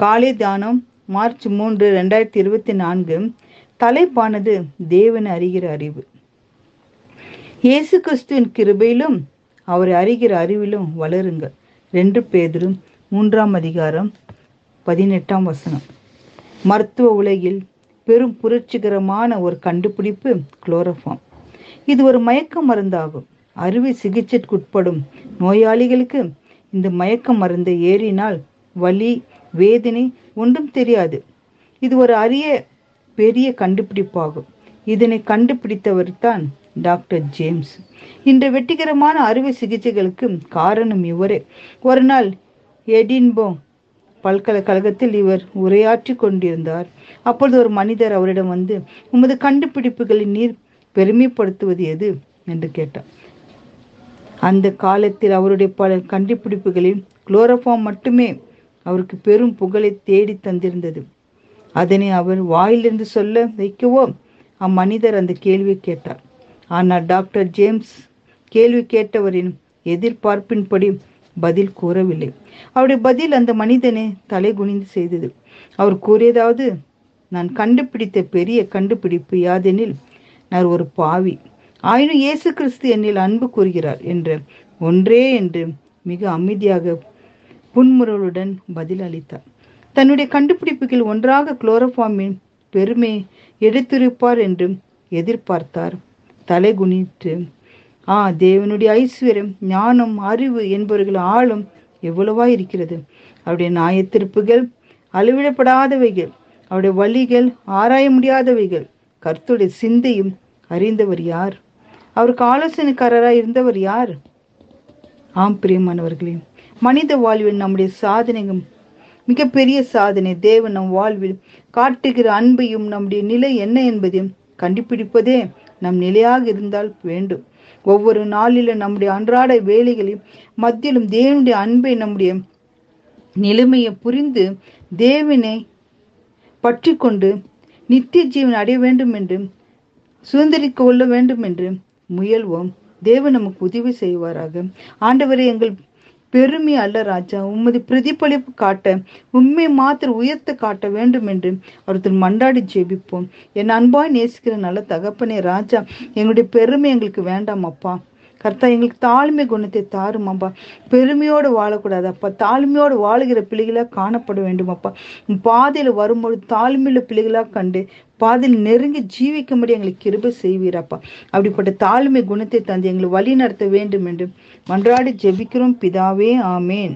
காலை தியானம் மார்ச் மூன்று ரெண்டாயிரத்தி இருபத்தி நான்கு. தலைப்பானது தேவன் அறிகிற அறிவு. இயேசு கிறிஸ்துவின் கிருபையிலும் அவரை அறிகிற அறிவிலும் வளருங்கள். ரெண்டு பேதரும் மூன்றாம் அதிகாரம் பதினெட்டாம் வசனம். மருத்துவ உலகில் பெரும் புரட்சிகரமான ஒரு கண்டுபிடிப்பு குளோரோஃபார்ம். இது ஒரு மயக்க மருந்தாகும். அறுவை சிகிச்சைக்குட்படும் நோயாளிகளுக்கு இந்த மயக்க மருந்தை ஏறினால் வலி வேதனை ஒன்றும் தெரியாது. இது ஒரு அரிய பெரிய கண்டுபிடிப்பாகும். இதனை கண்டுபிடித்தவர் தான் டாக்டர் ஜேம்ஸ். இன்று வெற்றிகரமான அறுவை சிகிச்சைகளுக்கு காரணம் இவரே. ஒரு நாள் எடின்போ பல்கலைக்கழகத்தில் இவர் உரையாற்றி கொண்டிருந்தார். அப்பொழுது ஒரு மனிதர் அவரிடம் வந்து உமது கண்டுபிடிப்புகளை நீர் பெருமைப்படுத்துவது எது? என்று கேட்டார். அந்த காலத்தில் அவருடைய பல கண்டுபிடிப்புகளில் குளோரோஃபார்ம் மட்டுமே அவருக்கு பெரும் புகழை தேடி தந்திருந்தது. அதனை அவர் வாயிலிருந்து சொல்ல வைக்கவோ? அம்மனிதர் அந்த கேள்வியை கேட்டார். ஆனால் டாக்டர் ஜேம்ஸ் கேள்வி கேட்டவரின் எதிர்பார்ப்பின்படி பதில் கூறவில்லை. அவருடைய பதில் அந்த மனிதனை தலைகுனிந்து செய்தது. அவர் கூறியதாவது நான் கண்டுபிடித்த பெரிய கண்டுபிடிப்பு யாதெனில் நான் ஒரு பாவி. ஆயினும் இயேசு கிறிஸ்து என்னில் அன்பு கூறுகிறார் என்ற ஒன்றே என்று மிக அமைதியாக புன்முறலுடன் பதில் அளித்தார் தன்னுடைய கண்டுபிடிப்புகள் ஒன்றாக குளோரோஃபார்மின் பெருமை எடுத்திருப்பார் என்று எதிர்பார்த்தார். தலை குனித்து ஆ தேவனுடைய ஐஸ்வர்யம் ஞானம் அறிவு என்பவர்கள் ஆளும் எவ்வளவா இருக்கிறது. அவருடைய நியாயத்திருப்புகள் அளவிடப்படாதவைகள் அவருடைய வழிகள் ஆராய முடியாதவைகள் கருத்துடைய சிந்தையும் அறிந்தவர் யார்? அவருக்கு ஆலோசனைக்காரராய் இருந்தவர் யார்? ஆம் பிரியமானவர்களே மனித வாழ்வில் நம்முடைய சாதனையும் மிகப்பெரிய சாதனை. தேவன் நம் வாழ்வில் காட்டுகிற அன்பையும் நம்முடைய நிலை என்ன என்பதையும் கண்டுபிடிப்பதே நம் நிலையாக இருந்தால் வேண்டும். ஒவ்வொரு நாளிலும் நம்முடைய அன்றாட வேலைகளையும் மத்தியிலும் தேவனுடைய அன்பை நம்முடைய நிலைமையை புரிந்து தேவனை பற்றி கொண்டு நித்திய ஜீவன் அடைய வேண்டும் என்று சுதந்திரிக்க கொள்ள வேண்டும் என்று முயல்வோம். தேவன் நமக்கு உதவி செய்வாராக. ஆண்டவரை எங்கள் பெருமை அல்ல ராஜா. உமது பிரதிபலிப்பு காட்ட உண்மை மாத்திர உயர்த்த காட்ட வேண்டும் என்று ஒருத்தர் மண்டாடி ஜெபிப்போம். என் அன்பாய் நேசிக்கிற நல்ல தகப்பனே ராஜா எங்களுடைய பெருமை எங்களுக்கு வேண்டாம் அப்பா. கர்த்தா எங்களுக்கு தாழ்மை குணத்தை தாரும் அப்பா. பெருமையோடு வாழக்கூடாது அப்பா. தாழ்மையோடு வாழுகிற பிள்ளைகளாக காணப்பட வேண்டும் அப்பா. பாதையில் வரும்பொழுது தாழ்மையுள்ள பிள்ளைகளாக கண்டு பாதையில் நெருங்கி ஜீவிக்கும்படி எங்களுக்கு கிருபை செய்வீரப்பா அப்படிப்பட்ட தாழ்மை குணத்தை தந்து எங்களை வழி நடத்த வேண்டும் என்று மன்றாடி ஜெபிக்கிறோம். பிதாவே ஆமேன்.